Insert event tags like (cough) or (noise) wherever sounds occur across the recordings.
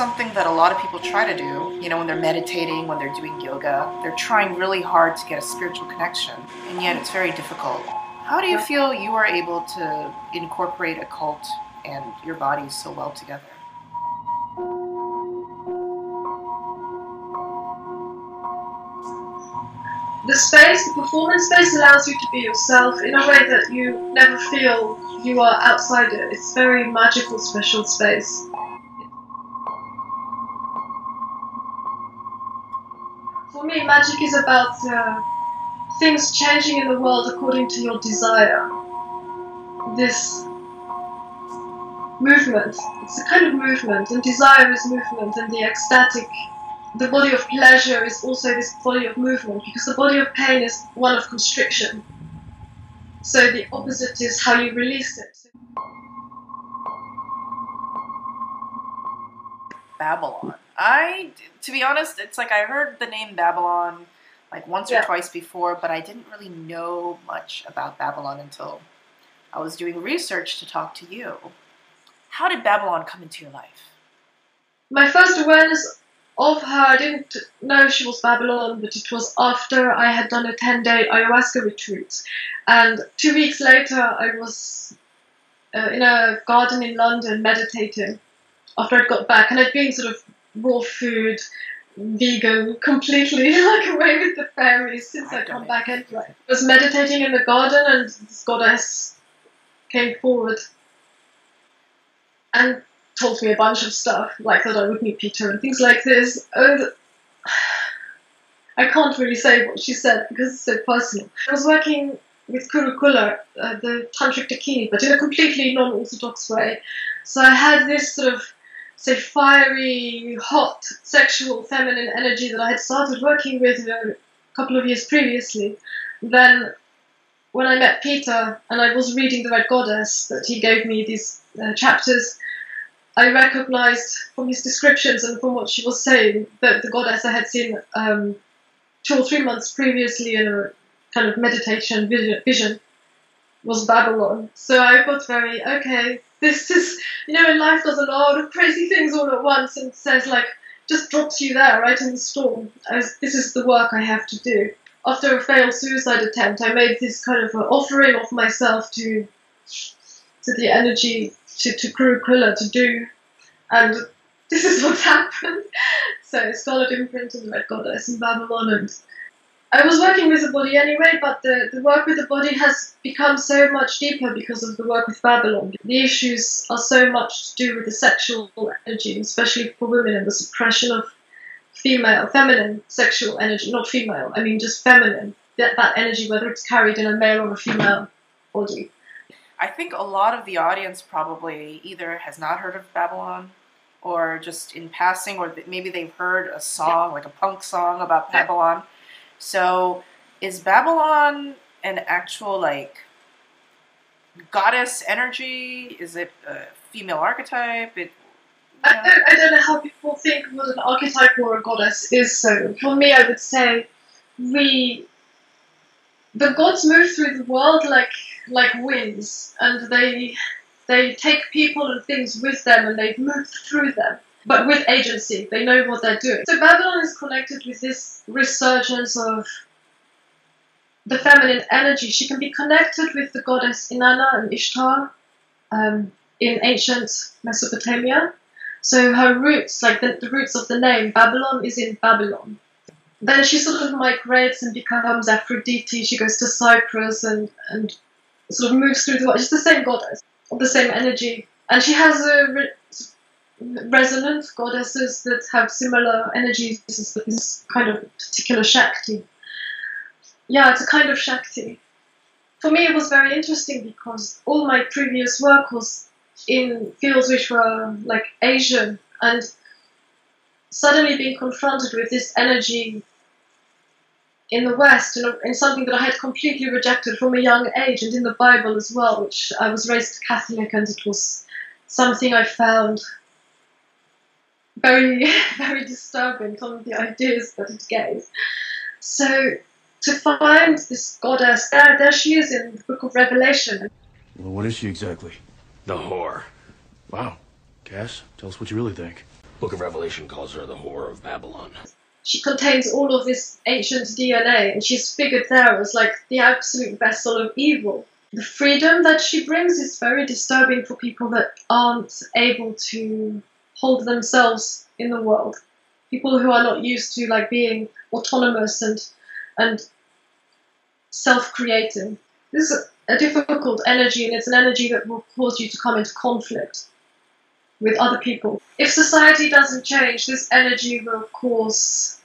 Something that a lot of people try to do. You know, when they're meditating, when they're doing yoga, they're trying really hard to get a spiritual connection, and yet it's very difficult. How do you feel you are able to incorporate occult and your body so well together? the space, the performance space allows you to be yourself in a way that you never feel you are outside it. It's very magical, special space. Magic is about uh, things changing in the world according to your desire. This movement, it's a kind of movement, and desire is movement, and the ecstatic the body of pleasure is also this body of movement because the body of pain is one of constriction. So the opposite is how you release it. Babalon. I, to be honest, it's like I heard the name Babalon like once or twice before, but I didn't really know much about Babalon until I was doing research to talk to you. How did Babalon come into your life? My first awareness of her, I didn't know she was Babalon, but it was after I had done a 10 day ayahuasca retreat. And two weeks later, I was uh, in a garden in London meditating after I'd got back, and I'd been sort of raw food, vegan, completely (laughs) like away with the fairies since I'd come back. And I was meditating in the garden, and this goddess came forward and told me a bunch of stuff, like that I would meet Peter and things like this. And (sighs) I can't really say what she said because it's so personal. I was working with Kurukulla, uh, the Tantric Dakini, but in a completely non orthodox way. So I had this sort of, say, fiery, hot, sexual, feminine energy that I had started working with a couple of years previously. Then, when I met Peter and I was reading The Red Goddess, that he gave me these uh, chapters, I recognized from his descriptions and from what she was saying that the goddess I had seen um, two or three months previously in a kind of meditation vision, vision was Babalon. So I got very, okay, this is, you know, life does a lot of crazy things all at once and says, like, just drops you there right in the storm. As this is the work I have to do. After a failed suicide attempt, I made this kind of an offering of myself to to the energy to, to Kurukulla to do. And this is what's (laughs) happened. So Scarlet Imprint and Red Goddess in Babalon and I was working with the body anyway, but the, the work with the body has become so much deeper because of the work with Babalon. The issues are so much to do with the sexual energy, especially for women, and the suppression of female, feminine sexual energy, not female, I mean just feminine. That, that energy, whether it's carried in a male or a female body. I think a lot of the audience probably either has not heard of Babalon or just in passing, or maybe they've heard a song, like a punk song about Yeah. So, is Babalon an actual, like, goddess energy? Is it a female archetype? It, I don't, I don't know how people think what an archetype or a goddess is. So for me, I would say we the gods move through the world like like winds, and they they take people and things with them, and they move through them, but with agency. They know what they're doing. So Babalon is connected with this resurgence of the feminine energy. She can be connected with the goddess Inanna and Ishtar um, in ancient Mesopotamia. So her roots, like the, the roots of the name, Babalon is in Babylon. Then she sort of migrates and becomes Aphrodite. She goes to Cyprus and, and sort of moves through the world. She's the same goddess, the same energy. And she has a re- resonant goddesses that have similar energies as this kind of particular Shakti. Yeah, it's a kind of Shakti. For me, it was very interesting because all my previous work was in fields which were like Asian, and suddenly being confronted with this energy in the West, in, in something that I had completely rejected from a young age, and in the Bible as well, which I was raised Catholic, and it was something I found very, (laughs) very disturbing, some of the ideas that it gave. So to find this goddess, there, there she is in the book of Revelation. Well, what is she exactly? The whore. Wow. Cass, tell us what you really think. Book of Revelation calls her the whore of Babylon. She contains all of this ancient DNA, and she's figured there as like the absolute vessel of evil. The freedom that she brings is very disturbing for people that aren't able to hold themselves in the world. People who are not used to like being autonomous and and self-creating. This is a, difficult energy, and it's an energy that will cause you to come into conflict with other people. If society doesn't change, this energy will cause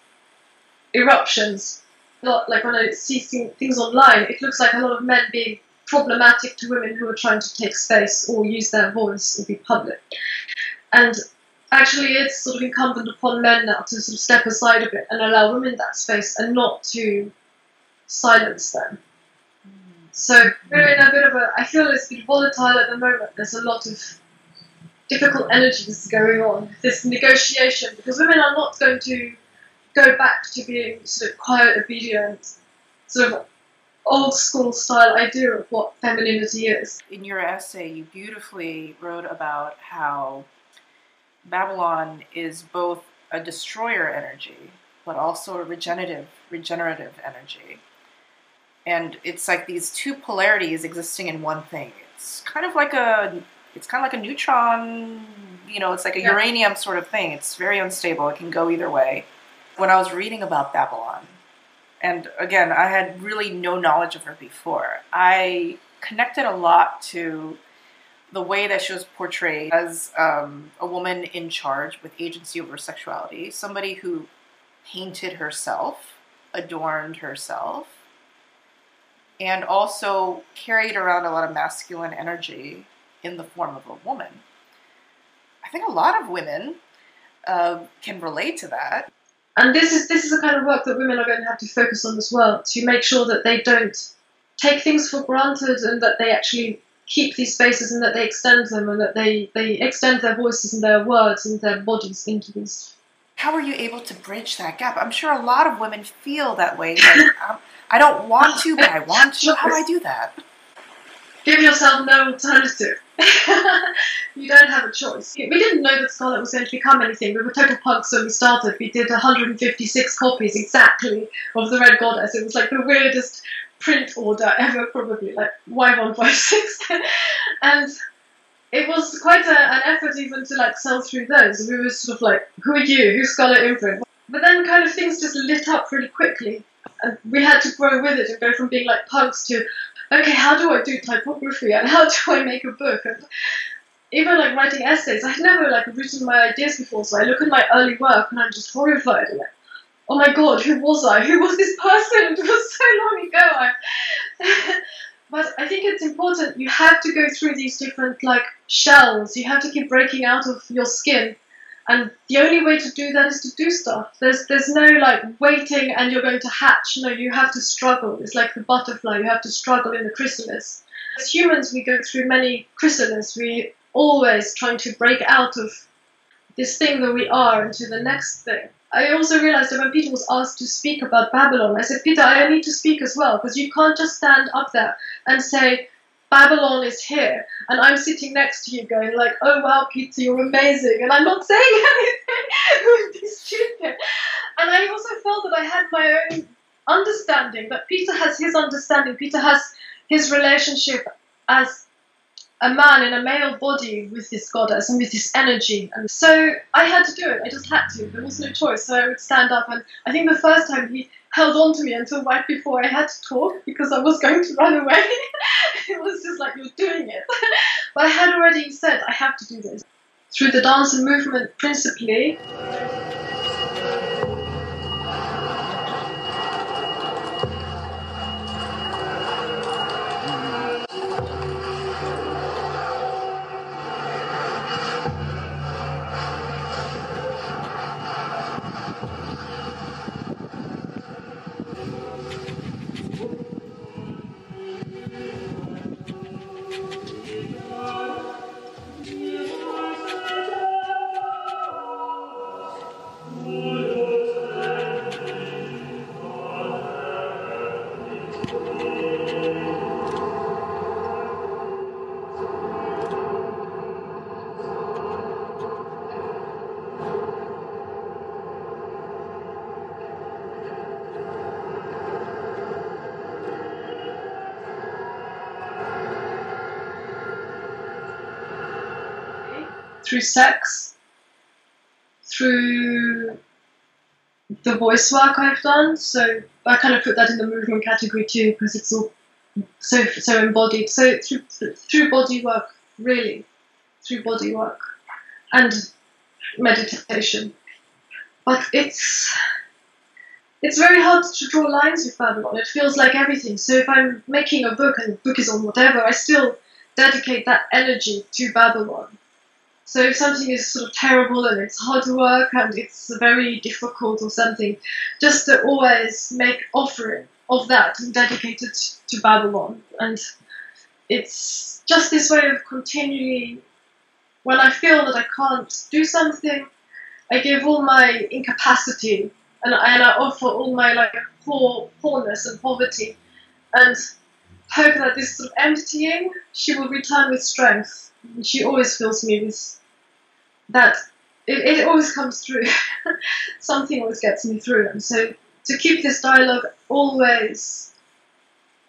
eruptions. Not like when I see things online, it looks like a lot of men being problematic to women who are trying to take space or use their voice or be public. And actually, it's sort of incumbent upon men now to sort of step aside a bit and allow women that space and not to silence them. So we're in a bit of a. I feel it's a bit volatile at the moment. There's a lot of difficult energies going on. This negotiation because women are not going to go back to being sort of quiet, obedient, sort of old school style idea of what femininity is. In your essay, you beautifully wrote about how Babalon is both a destroyer energy, but also a regenerative, regenerative energy. And it's like these two polarities existing in one thing. It's kind of like a, it's kind of like a neutron. You know, it's like a yeah. uranium sort of thing. It's very unstable. It can go either way. When I was reading about Babalon, and again, I had really no knowledge of her before. I connected a lot to the way that she was portrayed as um, a woman in charge with agency over sexuality, somebody who painted herself, adorned herself, and also carried around a lot of masculine energy in the form of a woman. I think a lot of women uh, can relate to that. And this is this is the kind of work that women are going to have to focus on as well to make sure that they don't take things for granted and that they actually keep these spaces and that they extend them and that they, they extend their voices and their words and their bodies into these. How are you able to bridge that gap? I'm sure a lot of women feel that way. Like, um, I don't want to, but I want to. How do I do that? Give yourself no alternative. (laughs) you don't have a choice. We didn't know that Scarlet was going to become anything. We were total punks when we started. We did 156 copies exactly of the Red Goddess. It was like the weirdest print order ever, probably like Y156, (laughs) and it was quite a, an effort even to like sell through those. We were sort of like, who are you? Who's Scarlet Imprint? But then kind of things just lit up really quickly, and we had to grow with it and go from being like punks to, okay, how do I do typography and how (laughs) do I make a book? And even like writing essays, I'd never like written my ideas before, so I look at my early work and I'm just horrified. Like, oh my god, who was I? Who was this person? (laughs) It was so long ago. (laughs) But I think it's important. You have to go through these different like shells. You have to keep breaking out of your skin. And the only way to do that is to do stuff. There's there's no like waiting and you're going to hatch. No, you have to struggle. It's like the butterfly. You have to struggle in the chrysalis. As humans, we go through many chrysalis. We always trying to break out of this thing that we are into the next thing. I also realized that when Peter was asked to speak about Babalon, I said, Peter, I need to speak as well, because you can't just stand up there and say, Babalon is here, and I'm sitting next to you going like, oh wow, Peter, you're amazing, and I'm not (laughs) saying anything, it would be stupid. And I also felt that I had my own understanding, that Peter has his understanding, Peter has his relationship as a man in a male body with this goddess and with this energy. And so I had to do it. I just had to. There was no choice. So I would stand up, and I think the first time he held on to me until right before I had to talk because I was going to run away. (laughs) it was just like, you're doing it. (laughs) but I had already said, I have to do this. through the dance and movement principally. Through sex, through the voice work I've done. So I kind of put that in the movement category too because it's all so so embodied. So through through body work, really, through body work and meditation. But it's it's very hard to draw lines with Babalon. It feels like everything. So if I'm making a book and the book is on whatever, I still dedicate that energy to Babalon. So if something is sort of terrible and it's hard to work and it's very difficult or something, just to always make offering of that and dedicate it to Babalon. And it's just this way of continually, when I feel that I can't do something, I give all my incapacity and, and I offer all my like poor poorness and poverty and hope that this sort of emptying she will return with strength. She always fills me with that it, it always comes through. (laughs) Something always gets me through. And so to keep this dialogue always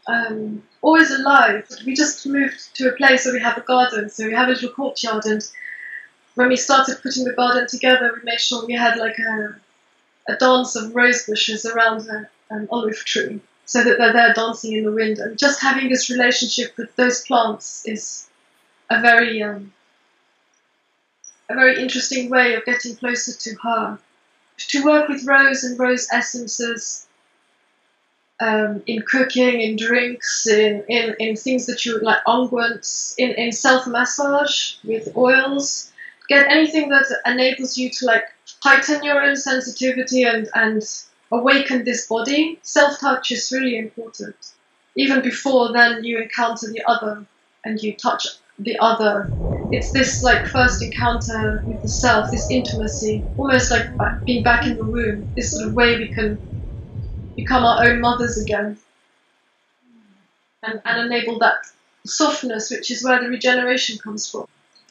um, always alive. We just moved to a place where we have a garden, so we have a little courtyard and when we started putting the garden together, we made sure we had like a, a dance of rose bushes around a, an olive tree so that they're there dancing in the wind. And just having this relationship with those plants is a very, um, a very interesting way of getting closer to her. To work with rose and rose essences um, in cooking, in drinks, in, in, in things that you like unguents, in, in self massage with oils. Get anything that enables you to like heighten your own sensitivity and, and awaken this body. Self touch is really important. Even before then, you encounter the other and you touch the other. It's this like first encounter with the self, this intimacy, almost like being back in the womb. This sort of way we can become our own mothers again and, and enable that softness, which is where the regeneration comes from.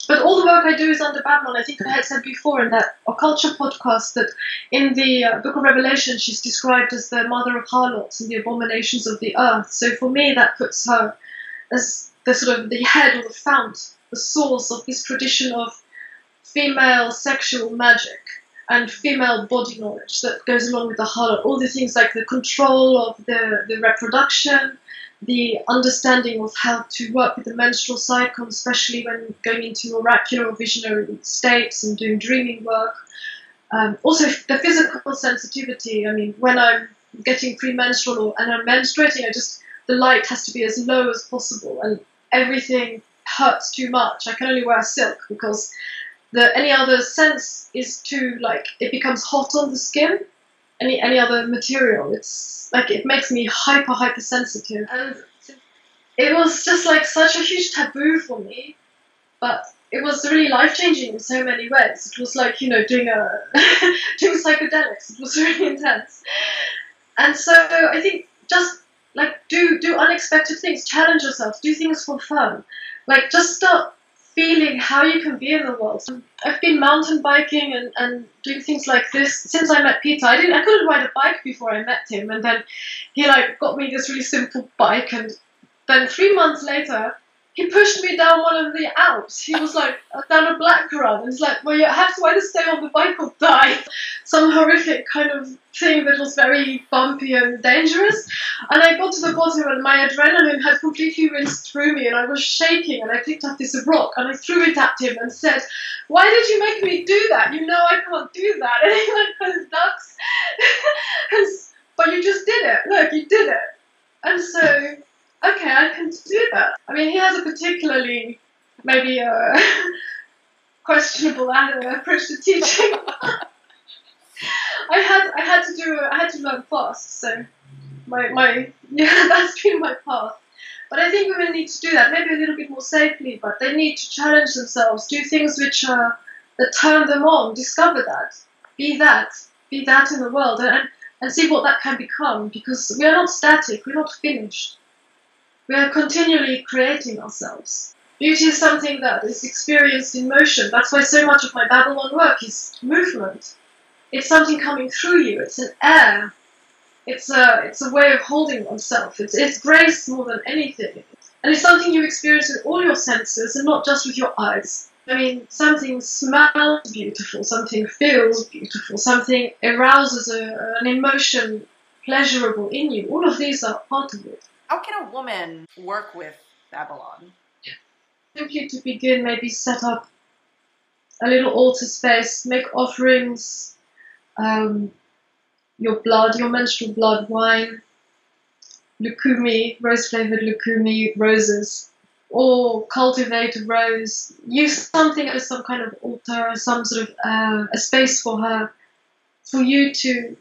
But all the work I do is under Babylon. I think I had said before in that Occulture podcast that in the uh, Book of Revelation she's described as the mother of harlots and the abominations of the earth. So for me, that puts her as the sort of the head or the fount, the source of this tradition of female sexual magic and female body knowledge that goes along with the harlot. All the things like the control of the, the reproduction, the understanding of how to work with the menstrual cycle, especially when going into oracular or visionary states and doing dreaming work. Um, also, the physical sensitivity. I mean, when I'm getting premenstrual or, and I'm menstruating, I just the light has to be as low as possible, and everything hurts too much. I can only wear silk because the any other sense is too like it becomes hot on the skin. Any any other material, it's like it makes me hyper hypersensitive, um, and it was just like such a huge taboo for me. But it was really life changing in so many ways. It was like you know doing a (laughs) doing psychedelics. It was really (laughs) intense, and so I think just like do do unexpected things, challenge yourself, do things for fun, like just start feeling how you can be in the world. I've been mountain biking and, and doing things like this since I met Peter. I didn't I couldn't ride a bike before I met him. And then he like got me this really simple bike. And then three months later he pushed me down one of the Alps. He was like uh, down a black run. It's like, well, you have to either stay on the bike or die. (laughs) Some horrific kind of thing that was very bumpy and dangerous. And I got to the bottom, and my adrenaline had completely rinsed through me, and I was shaking. And I picked up this rock and I threw it at him and said, "Why did you make me do that? You know I can't do that." (laughs) And he his ducks. (laughs) but you just did it. Look, you did it. And so, okay, I can do that. I mean, he has a particularly maybe uh, (laughs) questionable approach to teaching. (laughs) I had I had to do I had to learn fast, so my my (laughs) yeah that's been my path. But I think women need to do that, maybe a little bit more safely. But they need to challenge themselves, do things which uh, that turn them on, discover that, be that, be that in the world, and and see what that can become. Because we are not static, we're not finished. We are continually creating ourselves. Beauty is something that is experienced in motion. That's why so much of my Babalon work is movement. It's something coming through you. It's an air. It's a it's a way of holding oneself. It's it's grace more than anything, and it's something you experience with all your senses and not just with your eyes. I mean, something smells beautiful, something feels beautiful, something arouses a, an emotion pleasurable in you. All of these are part of it. How can a woman work with Babalon? Simply to begin, maybe set up a little altar space, make offerings, um, your blood, your menstrual blood, wine, lukumi, rose flavored lukumi, roses, or cultivate a rose. Use something as some kind of altar some sort of uh, a space for her, for you to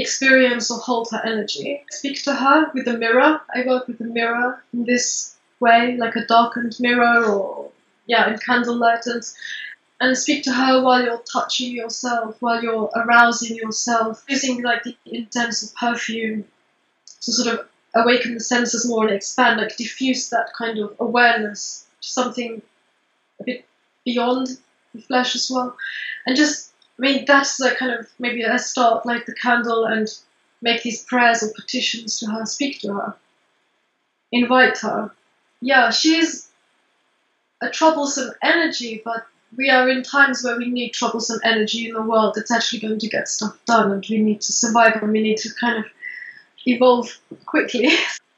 experience or hold her energy. Speak to her with a mirror. I work with a mirror in this way, like a darkened mirror or yeah, in candlelight and and speak to her while you're touching yourself, while you're arousing yourself, using like the incense of perfume to sort of awaken the senses more and expand, like diffuse that kind of awareness to something a bit beyond the flesh as well. And just, I mean, that's like kind of maybe a start, like the candle, and make these prayers or petitions to her, speak to her, invite her. Yeah, she's a troublesome energy, but we are in times where we need troublesome energy in the world that's actually going to get stuff done and we need to survive and we need to kind of evolve quickly.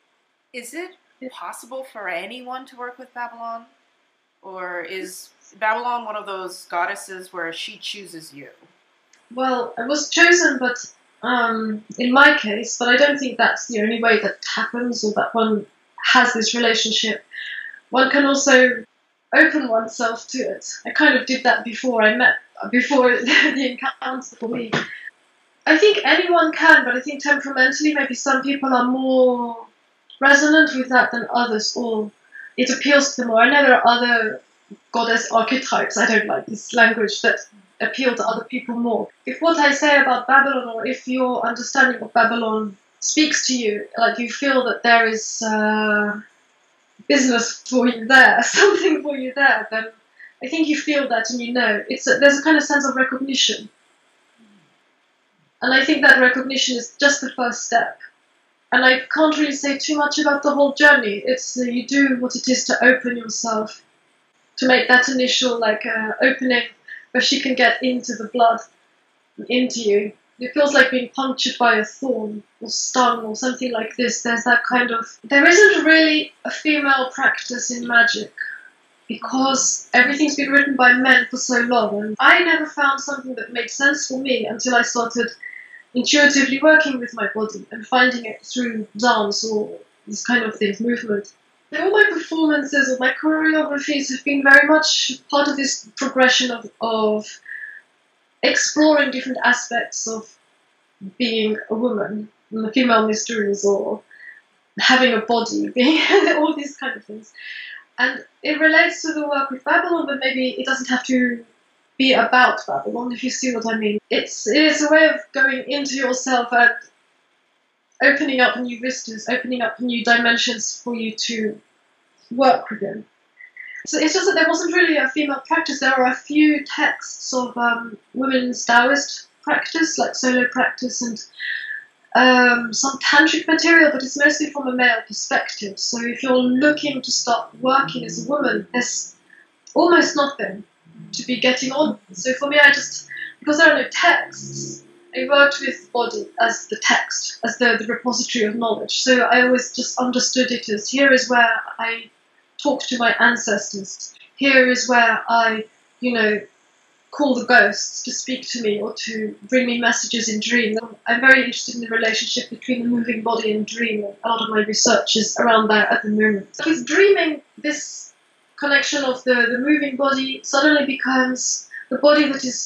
(laughs) Is it possible for anyone to work with Babalon? Or is Babalon one of those goddesses where she chooses you? Well, I was chosen, but um, in my case, but I don't think that's the only way that happens or that one has this relationship. One can also open oneself to it. I kind of did that before I met, before (laughs) the encounter for me. I think anyone can, but I think temperamentally, maybe some people are more resonant with that than others, or it appeals to them more. I know there are other goddess archetypes, I don't like this language, that appeal to other people more. If what I say about Babalon, or if your understanding of Babalon speaks to you, like you feel that there is uh, business for you there, (laughs) something for you there, then I think you feel that and you know. It's a, there's a kind of sense of recognition. And I think that recognition is just the first step. And I can't really say too much about the whole journey. It's uh, you do what it is to open yourself, to make that initial like uh, opening where she can get into the blood, into you. It feels like being punctured by a thorn or stung or something like this. There's that kind of. There isn't really a female practice in magic because everything's been written by men for so long. And I never found something that made sense for me until I started intuitively working with my body and finding it through dance or these kind of things, movement. And All my performances or my choreographies have been very much part of this progression of, of exploring different aspects of being a woman, the female mysteries, or having a body, (laughs) being all these kind of things. And it relates to the work with Babalon, but maybe it doesn't have to be about Babalon, if you see what I mean. It's it is a way of going into yourself and opening up new vistas, opening up new dimensions for you to work within. So it's just that there wasn't really a female practice. There are a few texts of um, women's Taoist practice, like solo practice, and um, some tantric material, but it's mostly from a male perspective. So if you're looking to start working as a woman, there's almost nothing to be getting on. So for me, I just because there are no texts, I worked with body as the text, as the, the repository of knowledge. So I always just understood it as here is where I talk to my ancestors. Here is where I, you know, call the ghosts to speak to me or to bring me messages in dreams. I'm very interested in the relationship between the moving body and dream. A lot of my research is around that at the moment. With dreaming, this connection of the, the moving body suddenly becomes the body that is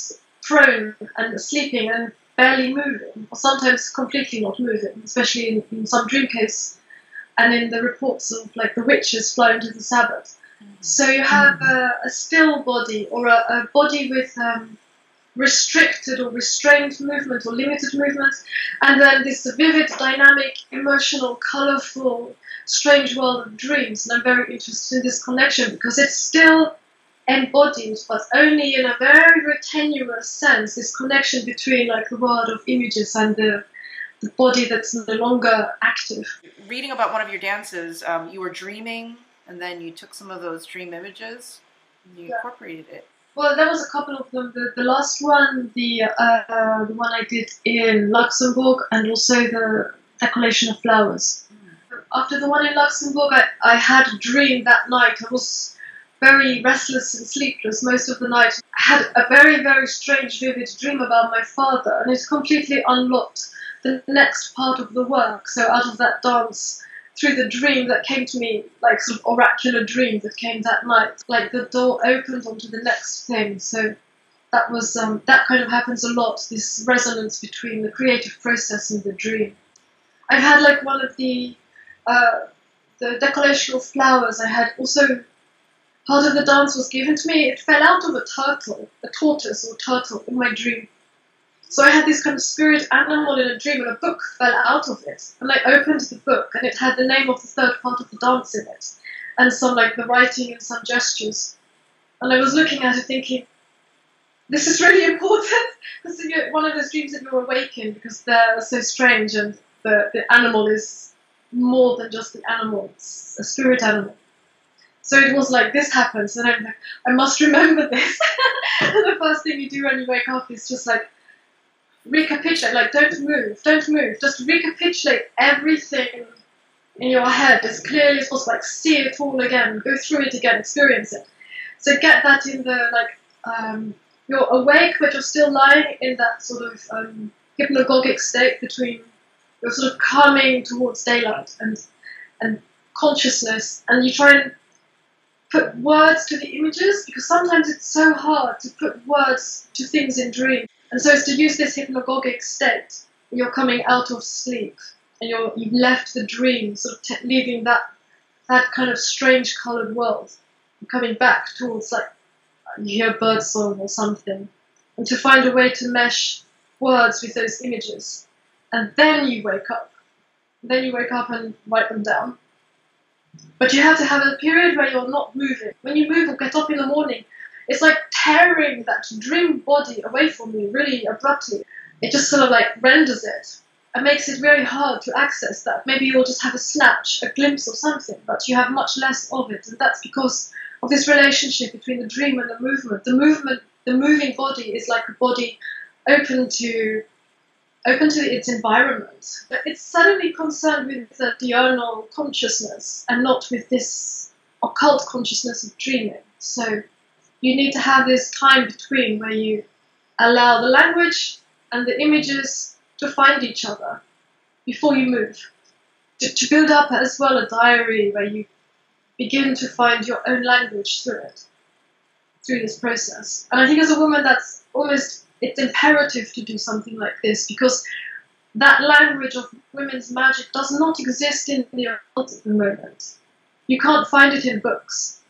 prone and sleeping and barely moving, or sometimes completely not moving, especially in, in some dream cases and in the reports of like the witches flying to the Sabbath. So you have a, a still body or a, a body with um, restricted or restrained movement or limited movement, and then this vivid, dynamic, emotional, colorful, strange world of dreams. And I'm very interested in this connection because it's still embodied, but only in a very, very tenuous sense. This connection between like the world of images and the the body that's no longer active. Reading about one of your dances, um, you were dreaming, and then you took some of those dream images, and you Yeah. incorporated it. Well, there was a couple of them. The, the last one, the uh, the one I did in Luxembourg, and also the decoration of flowers. After the one in Luxembourg, I, I had a dream that night. I was very restless and sleepless most of the night. I had a very, very strange, vivid dream about my father, and it completely unlocked the next part of the work. So, out of that dance, through the dream that came to me, like sort of oracular dream that came that night, like the door opened onto the next thing. So, that was um, that kind of happens a lot. This resonance between the creative process and the dream. I've had like one of the uh, the decoration of flowers. I had also part of the dance was given to me. It fell out of a turtle, a tortoise or turtle in my dream. So I had this kind of spirit animal in a dream, and a book fell out of it. And I opened the book, and it had the name of the third part of the dance in it, and some like the writing and some gestures. And I was looking at it, thinking, this is really important (laughs) because one of those dreams that you're awakened because they're so strange, and the, the animal is more than just the animal; it's a spirit animal. So it was like this happens, and I'm like, I must remember (laughs) this. and the first thing you do when you wake up is just like recapitulate, like don't move, don't move, just recapitulate everything in your head as clearly as possible, like see it all again, go through it again, experience it. So get that in the like um, you're awake, but you're still lying in that sort of um, hypnagogic state between you're sort of coming towards daylight and and consciousness, and you try and put words to the images because sometimes it's so hard to put words to things in dreams. And so it's to use this hypnagogic state. You're coming out of sleep and you're, you've left the dream, sort of leaving that that kind of strange colored world, and coming back towards like you hear bird song or something, and to find a way to mesh words with those images, and then you wake up. Then you wake up and write them down. But you have to have a period where you're not moving. When you move or get up in the morning, it's like tearing that dream body away from you really abruptly. It just sort of like renders it and makes it very hard to access that. Maybe you'll just have a snatch, a glimpse of something, but you have much less of it. And that's because of this relationship between the dream and the movement. The movement, the moving body is like a body open to open to its environment. But it's suddenly concerned with the diurnal consciousness and not with this occult consciousness of dreaming. So you need to have this time between where you allow the language and the images to find each other before you move. To, to build up as well a diary where you begin to find your own language through it, through this process. And I think as a woman, that's almost it's imperative to do something like this because that language of women's magic does not exist in the occult at the moment. You can't find it in books.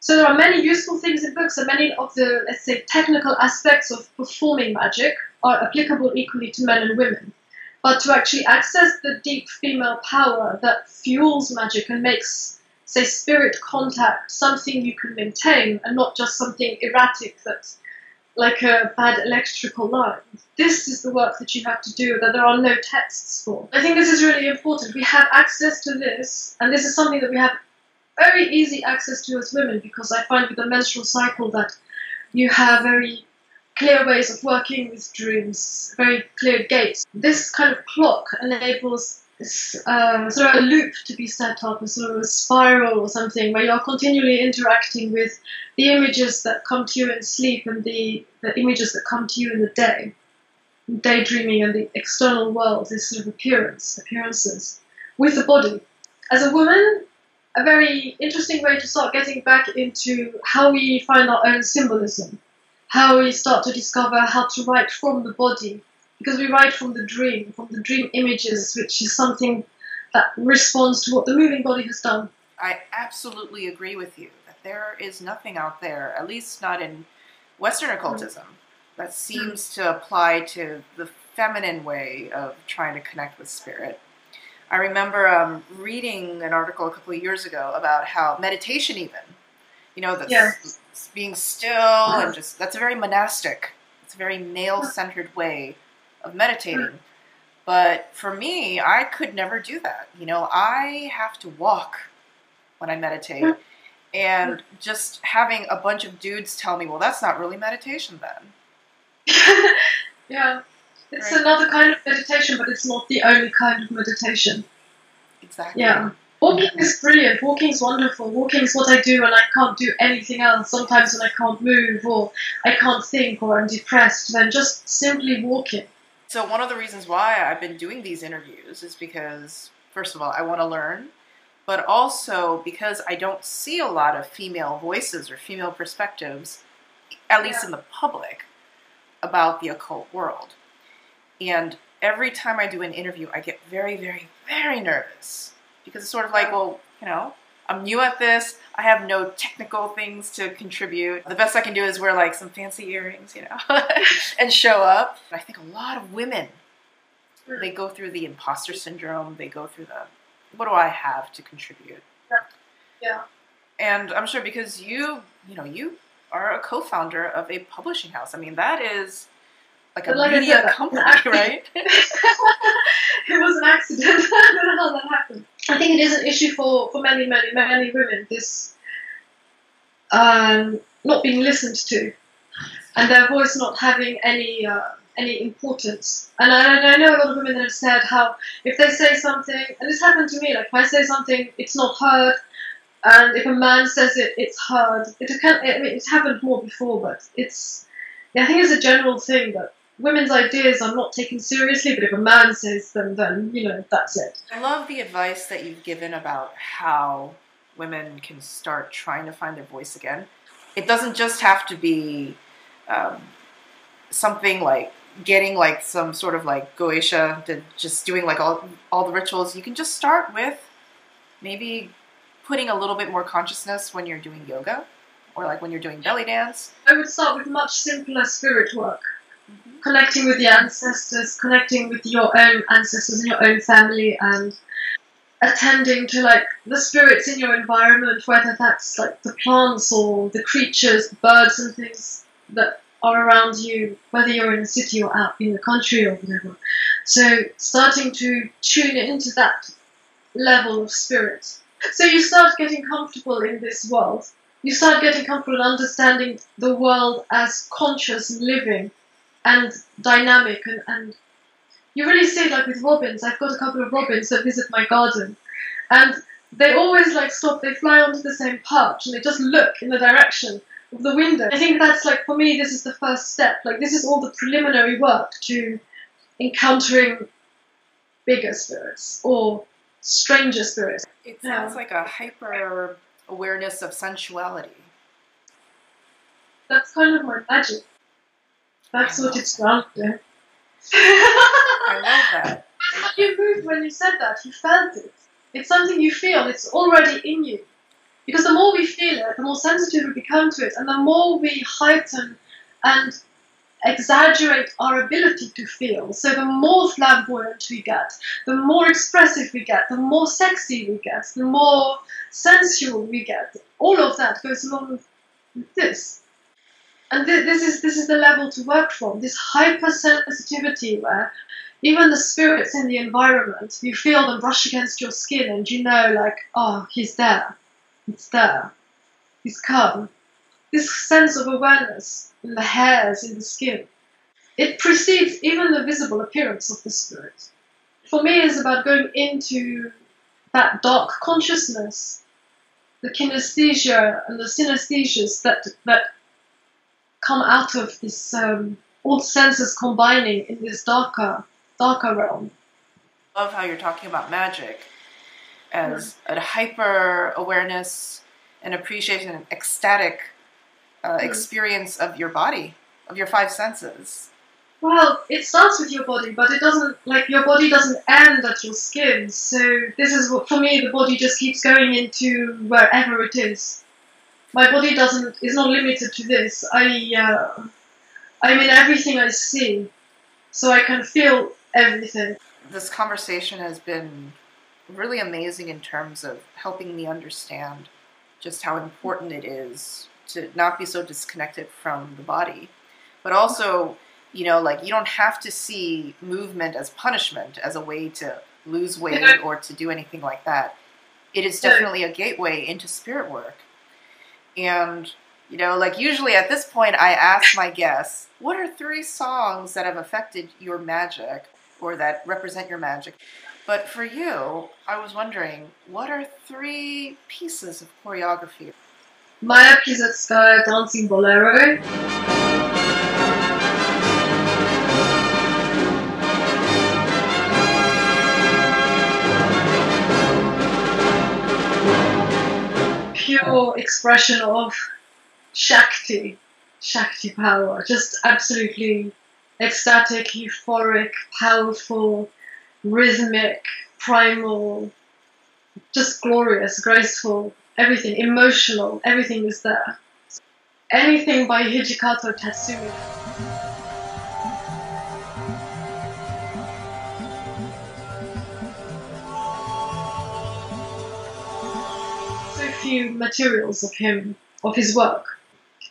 So there are many useful things in books, and many of the, let's say, technical aspects of performing magic are applicable equally to men and women. But to actually access the deep female power that fuels magic and makes, say, spirit contact something you can maintain and not just something erratic that like a bad electrical line. This is the work that you have to do that there are no tests for. I think this is really important. We have access to this, and this is something that we have very easy access to as women because I find with the menstrual cycle that you have very clear ways of working with dreams, very clear gates. This kind of clock enables uh, sort of a loop to be set up, a sort of a spiral or something, where you're continually interacting with the images that come to you in sleep and the, the images that come to you in the day. Daydreaming and the external world, this sort of appearance, appearances, with the body. As a woman, a very interesting way to start getting back into how we find our own symbolism, how we start to discover how to write from the body, because we write from the dream, from the dream images, which is something that responds to what the moving body has done. I absolutely agree with you that there is nothing out there, at least not in Western occultism, that seems to apply to the feminine way of trying to connect with spirit. I remember um, reading an article a couple of years ago about how meditation, even, you know, the Yeah. s- s- being still and just that's a very monastic, it's a very male centered way of meditating. But for me, I could never do that. You know, I have to walk when I meditate. And just having a bunch of dudes tell me, well, that's not really meditation then. (laughs) yeah. It's Right. another kind of meditation, but it's not the only kind of meditation. Exactly. Yeah. Walking is brilliant. Walking is wonderful. Walking is what I do when I can't do anything else. Sometimes when I can't move or I can't think or I'm depressed, then just simply walking. So one of the reasons why I've been doing these interviews is because, first of all, I want to learn, but also because I don't see a lot of female voices or female perspectives, at least Yeah. in the public, about the occult world. And every time I do an interview, I get very, very, very nervous because it's sort of like, well, you know, I'm new at this. I have no technical things to contribute. The best I can do is wear like some fancy earrings, you know, (laughs) and show up. I think a lot of women they go through the imposter syndrome. They go through the what do I have to contribute? Yeah. And I'm sure because you, you know, you are a co-founder of a publishing house. I mean, that is like a like media company, (laughs) right? (laughs) it was an accident. I don't know how that happened. I think it is an issue for, for many, many, many women. This um, not being listened to, and their voice not having any uh, any importance. And I, I know a lot of women that have said how if they say something, and this happened to me. Like if I say something, it's not heard. And if a man says it, it's heard. It can, I mean, it's happened more before, but it's. I think it's a general thing that women's ideas are not taken seriously, but if a man says them, then, you know, that's it. I love the advice that you've given about how women can start trying to find their voice again. It doesn't just have to be um, something like getting like some sort of like goetia, to just doing like all all the rituals. You can just start with maybe putting a little bit more consciousness when you're doing yoga or like when you're doing belly dance. I would start with much simpler spirit work. Mm-hmm. Connecting with the ancestors, connecting with your own ancestors and your own family, and attending to like the spirits in your environment, whether that's like the plants or the creatures, birds and things that are around you, whether you're in the city or out in the country or whatever. So starting to tune into that level of spirit. So you start getting comfortable in this world. You start getting comfortable understanding the world as conscious and living and dynamic and, and you really see it like with robins. I've got a couple of robins that visit my garden and they always like stop, they fly onto the same perch and they just look in the direction of the window. I think that's like for me this is the first step. Like this is all the preliminary work to encountering bigger spirits or stranger spirits. It Yeah. sounds like a hyper awareness of sensuality. That's kind of my magic. That's what it's in. (laughs) I love that. you moved when you said that. You felt it. It's something you feel. It's already in you. Because the more we feel it, the more sensitive we become to it, and the more we heighten and exaggerate our ability to feel. So the more flamboyant we get, the more expressive we get, the more sexy we get, the more sensual we get. All of that goes along with this. And th- this is this is the level to work from. This hypersensitivity where even the spirits in the environment, you feel them brush against your skin, and you know, like, oh, he's there, it's there, he's come. This sense of awareness in the hairs, in the skin, it precedes even the visible appearance of the spirit. For me, it's about going into that dark consciousness, the kinesthesia and the synesthesias that that come out of this um, all senses combining in this darker darker realm. I love how you're talking about magic as a hyper awareness and appreciation and ecstatic uh, Mm. experience of your body, of your five senses. Well, it starts with your body, but it doesn't like your body doesn't end at your skin. So this is what for me the body just keeps going into wherever it is. My body doesn't is not limited to this. I uh, I'm in everything I see, so I can feel everything. This conversation has been really amazing in terms of helping me understand just how important it is to not be so disconnected from the body, but also, you know, like you don't have to see movement as punishment, as a way to lose (laughs) weight or to do anything like that. It is definitely a gateway into spirit work. And, you know, like usually at this point, I ask my guests, what are three songs that have affected your magic or that represent your magic? But for you, I was wondering, what are three pieces of choreography? Maya Plisetskaya dancing bolero. Pure expression of Shakti, Shakti power, just absolutely ecstatic, euphoric, powerful, rhythmic, primal, just glorious, graceful, everything, emotional, everything is there. Anything by Hijikata Tatsumi. Few materials of him, of his work.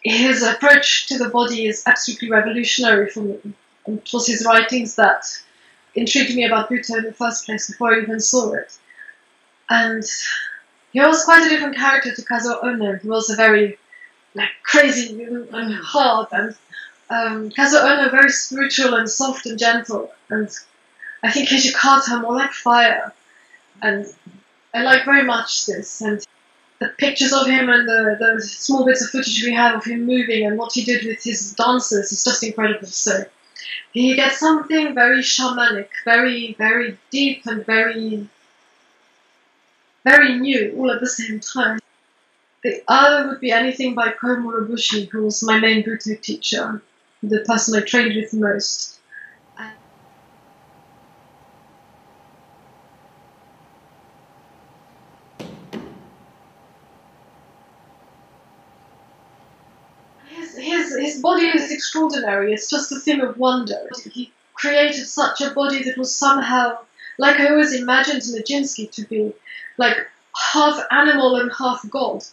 His approach to the body is absolutely revolutionary for me. And it was his writings that intrigued me about Butoh in the first place before I even saw it. And he was quite a different character to Kazuo Ohno. He was a very like crazy and hard, and um, Kazuo Ohno very spiritual and soft and gentle. And I think Hijikata more like fire. And I like very much this. And the pictures of him and the, the small bits of footage we have of him moving and what he did with his dancers is just incredible. So he gets something very shamanic, very, very deep and very very new all at the same time. The other would be anything by Ko Murobushi, who was my main Butoh teacher, the person I trained with most. And His, his, his body is extraordinary, it's just a thing of wonder. He created such a body that was somehow, like I always imagined Nijinsky to be, like half animal and half god.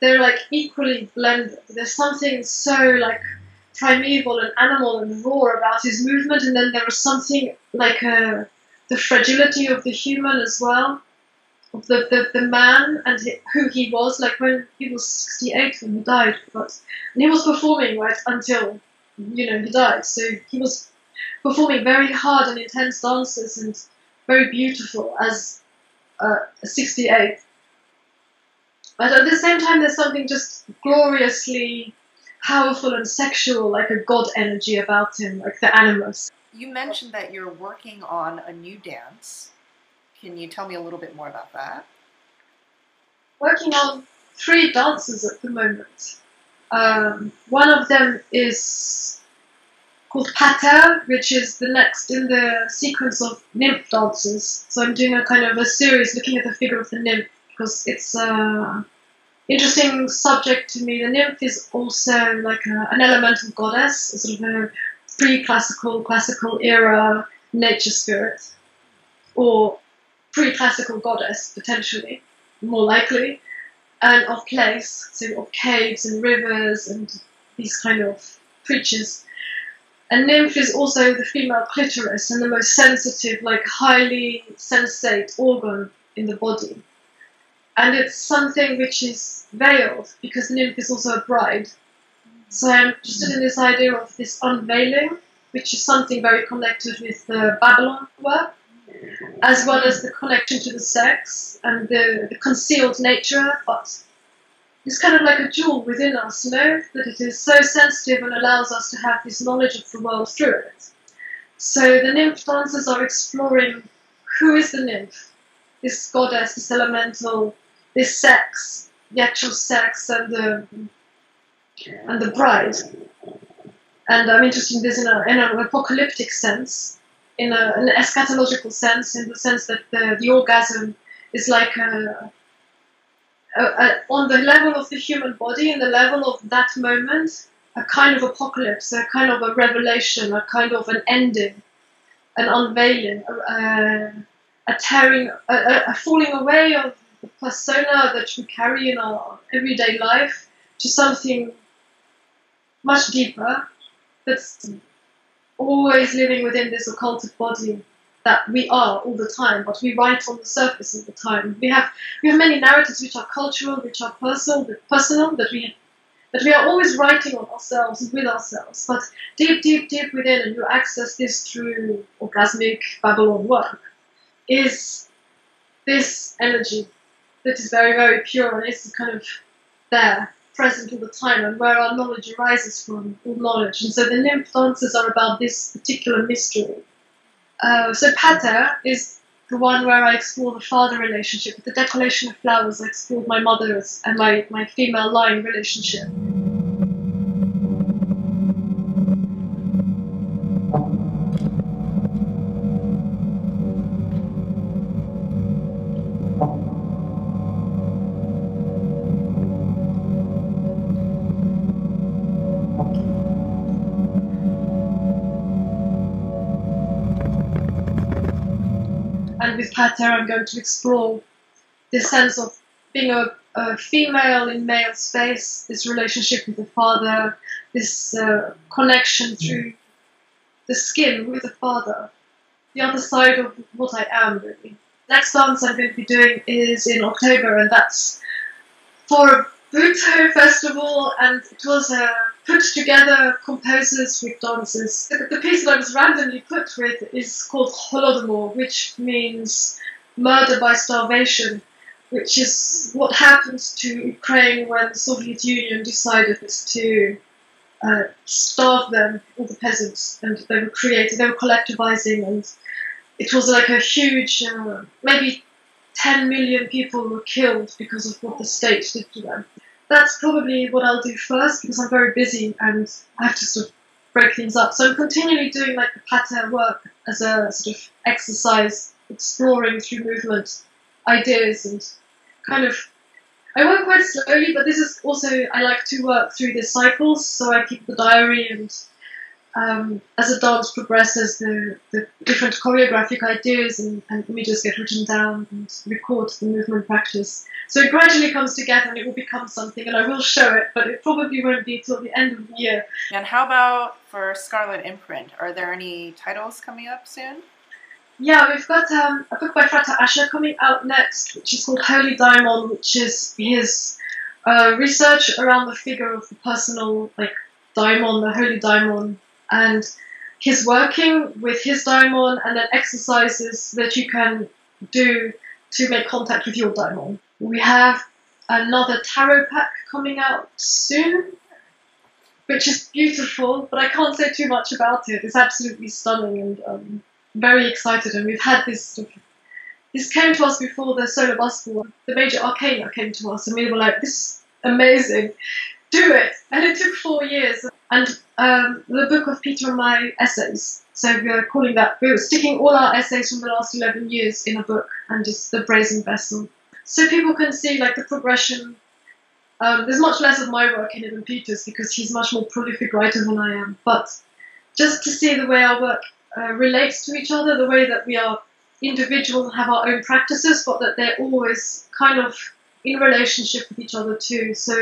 They're like equally blended. There's something so like primeval and animal and raw about his movement, and then there was something like uh, the fragility of the human as well, of the, the, the man and who he was. Like when he was 68 when he died, but and he was performing right until you know he died. So he was performing very hard and intense dances and very beautiful as uh, 68. But at the same time, there's something just gloriously powerful and sexual, like a god energy about him, like the animus. You mentioned that you're working on a new dance. Can you tell me a little bit more about that? Working on three dances at the moment. Um, one of them is called Pater, which is the next in the sequence of nymph dances. So I'm doing a kind of a series looking at the figure of the nymph because it's a interesting subject to me. The nymph is also like a, an elemental goddess, a sort of a pre-classical, classical era nature spirit, or pre-classical goddess potentially, more likely, and of place, so of caves and rivers and these kind of creatures. And nymph is also the female clitoris and the most sensitive, like highly sensate organ in the body. And it's something which is veiled because nymph is also a bride. So I'm interested in this idea of this unveiling, which is something very connected with the Babalon work, as well as the connection to the sex and the, the concealed nature, but it's kind of like a jewel within us, you know, that it is so sensitive and allows us to have this knowledge of the world through it. So the nymph dancers are exploring who is the nymph, this goddess, this elemental, this sex, the actual sex and the and the bride. And I'm interested in this in, a, in an apocalyptic sense, in a, an eschatological sense, in the sense that the, the orgasm is like a, a, a, on the level of the human body, in the level of that moment, a kind of apocalypse, a kind of a revelation, a kind of an ending, an unveiling, a, a tearing, a, falling away of the persona that we carry in our everyday life to something much deeper that's always living within this occulted body that we are all the time, but we write on the surface all the time. We have we have many narratives which are cultural, which are personal, personal that we that we are always writing on ourselves and with ourselves. But deep, deep, deep within, and you access this through orgasmic Babalon work, is this energy that is very, very pure and is kind of there, present all the time, and where our knowledge arises from, all knowledge. And so the nymph dances are about this particular mystery. Uh, so Pater is the one where I explore the father relationship. With the decollation of flowers, I explored my mother's and my, my female line relationship. I'm going to explore this sense of being a, a, female in male space, this relationship with the father, this uh, connection through the skin with the father, the other side of what I am, really. Next dance I'm going to be doing is in October, and that's for a Butoh festival, and it was a put together composers with dancers. The, the, piece that I was randomly put with is called Holodomor, which means murder by starvation, which is what happened to Ukraine when the Soviet Union decided to uh, starve them, all the peasants, and they were created, they were collectivizing, and it was like a huge, uh, maybe 10 million people were killed because of what the state did to them that's probably what I'll do first because I'm very busy and I have to sort of break things up. So I'm continually doing like the pater work as a sort of exercise, exploring through movement ideas and kind of. I work quite slowly, but this is also I like to work through the cycles, so I keep the diary and um, as the dance progresses, the, the different choreographic ideas and, and images get written down and record the movement practice. So it gradually comes together and it will become something, and I will show it, but it probably won't be till the end of the year. And how about for Scarlet Imprint? Are there any titles coming up soon? Yeah, we've got um, a book by Frater Acher coming out next, which is called Holy Daimon, which is his uh, research around the figure of the personal, like daimon, the holy daimon, and his working with his daimon, and then exercises that you can do to make contact with your daimon. We have another tarot pack coming out soon, which is beautiful, but I can't say too much about it. It's absolutely stunning and um, very excited. And we've had this this came to us before the Solar Bus. The major arcana came to us, and we were like, "This is amazing, do it!" And it took four years. And um, the book of Peter and my essays. So we are calling that. We are sticking all our essays from the last eleven years in a book, and just the brazen vessel so people can see like the progression. Um, there's much less of my work in it than Peter's because he's much more prolific writer than I am. But just to see the way our work uh, relates to each other, the way that we are individual and have our own practices, but that they're always kind of in relationship with each other too. So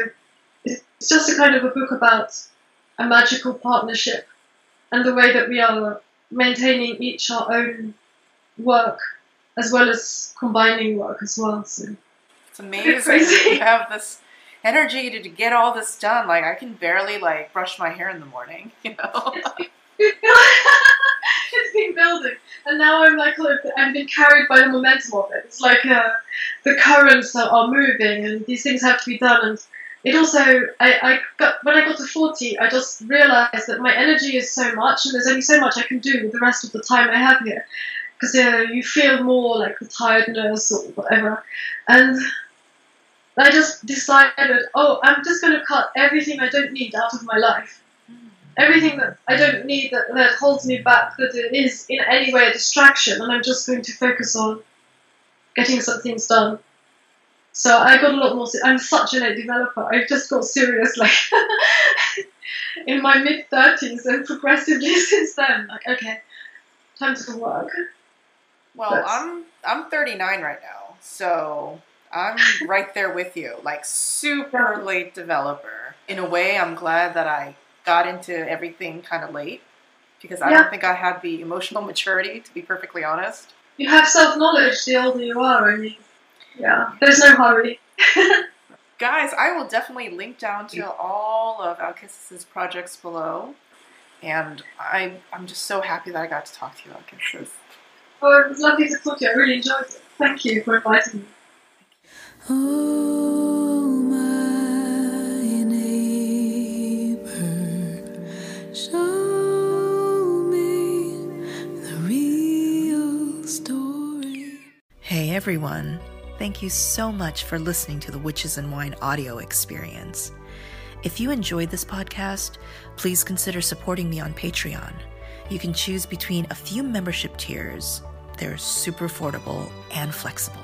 it's just a kind of a book about a magical partnership and the way that we are maintaining each our own work as well as combining work as well. So It's amazing. Crazy. you have this energy to, to get all this done. Like I can barely like brush my hair in the morning. (laughs) You know. (laughs) it's been building, and now I'm like, I'm being carried by the momentum of it. It's like uh, the currents are moving, and these things have to be done. And it also, I, I got when I got to 40, I just realized that my energy is so much, and there's only so much I can do with the rest of the time I have here, because uh, you feel more like the tiredness or whatever, and. I just decided, oh, I'm just going to cut everything I don't need out of my life everything that I don't need that, that holds me back, that it is in any way a distraction, and I'm just going to focus on getting some things done. So I got a lot more. I'm such a late developer. I've just got serious like (laughs) in my mid thirties, and progressively (laughs) since then, like okay, time to go work. Well, That's- I'm I'm 39 right now, so I'm (laughs) right there with you. Like super Yeah. late developer. In a way, I'm glad that I got into everything kind of late because I Yeah. don't think I had the emotional maturity to be perfectly honest. You have self knowledge the older you are. I mean, yeah, there's no hurry. (laughs) Guys, I will definitely link down to all of Alkistis' projects below. And I, I'm just so happy that I got to talk to you, Alkissis. Oh, it was lovely to talk to you. I really enjoyed it. Thank you for inviting me. Oh, my neighbor, show me the real story. Hey everyone, thank you so much for listening to the Witches and Wine audio experience. If you enjoyed this podcast, please consider supporting me on Patreon. You can choose between a few membership tiers, they're super affordable and flexible.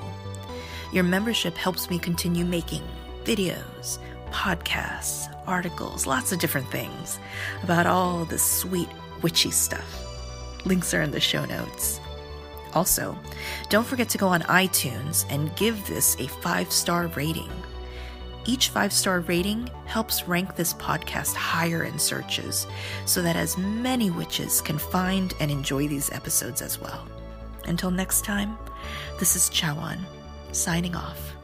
Your membership helps me continue making videos, podcasts, articles, lots of different things about all this sweet witchy stuff. Links are in the show notes. Also, don't forget to go on iTunes and give this a five star rating. Each five star rating helps rank this podcast higher in searches so that as many witches can find and enjoy these episodes as well. Until next time, this is Chawan, signing off.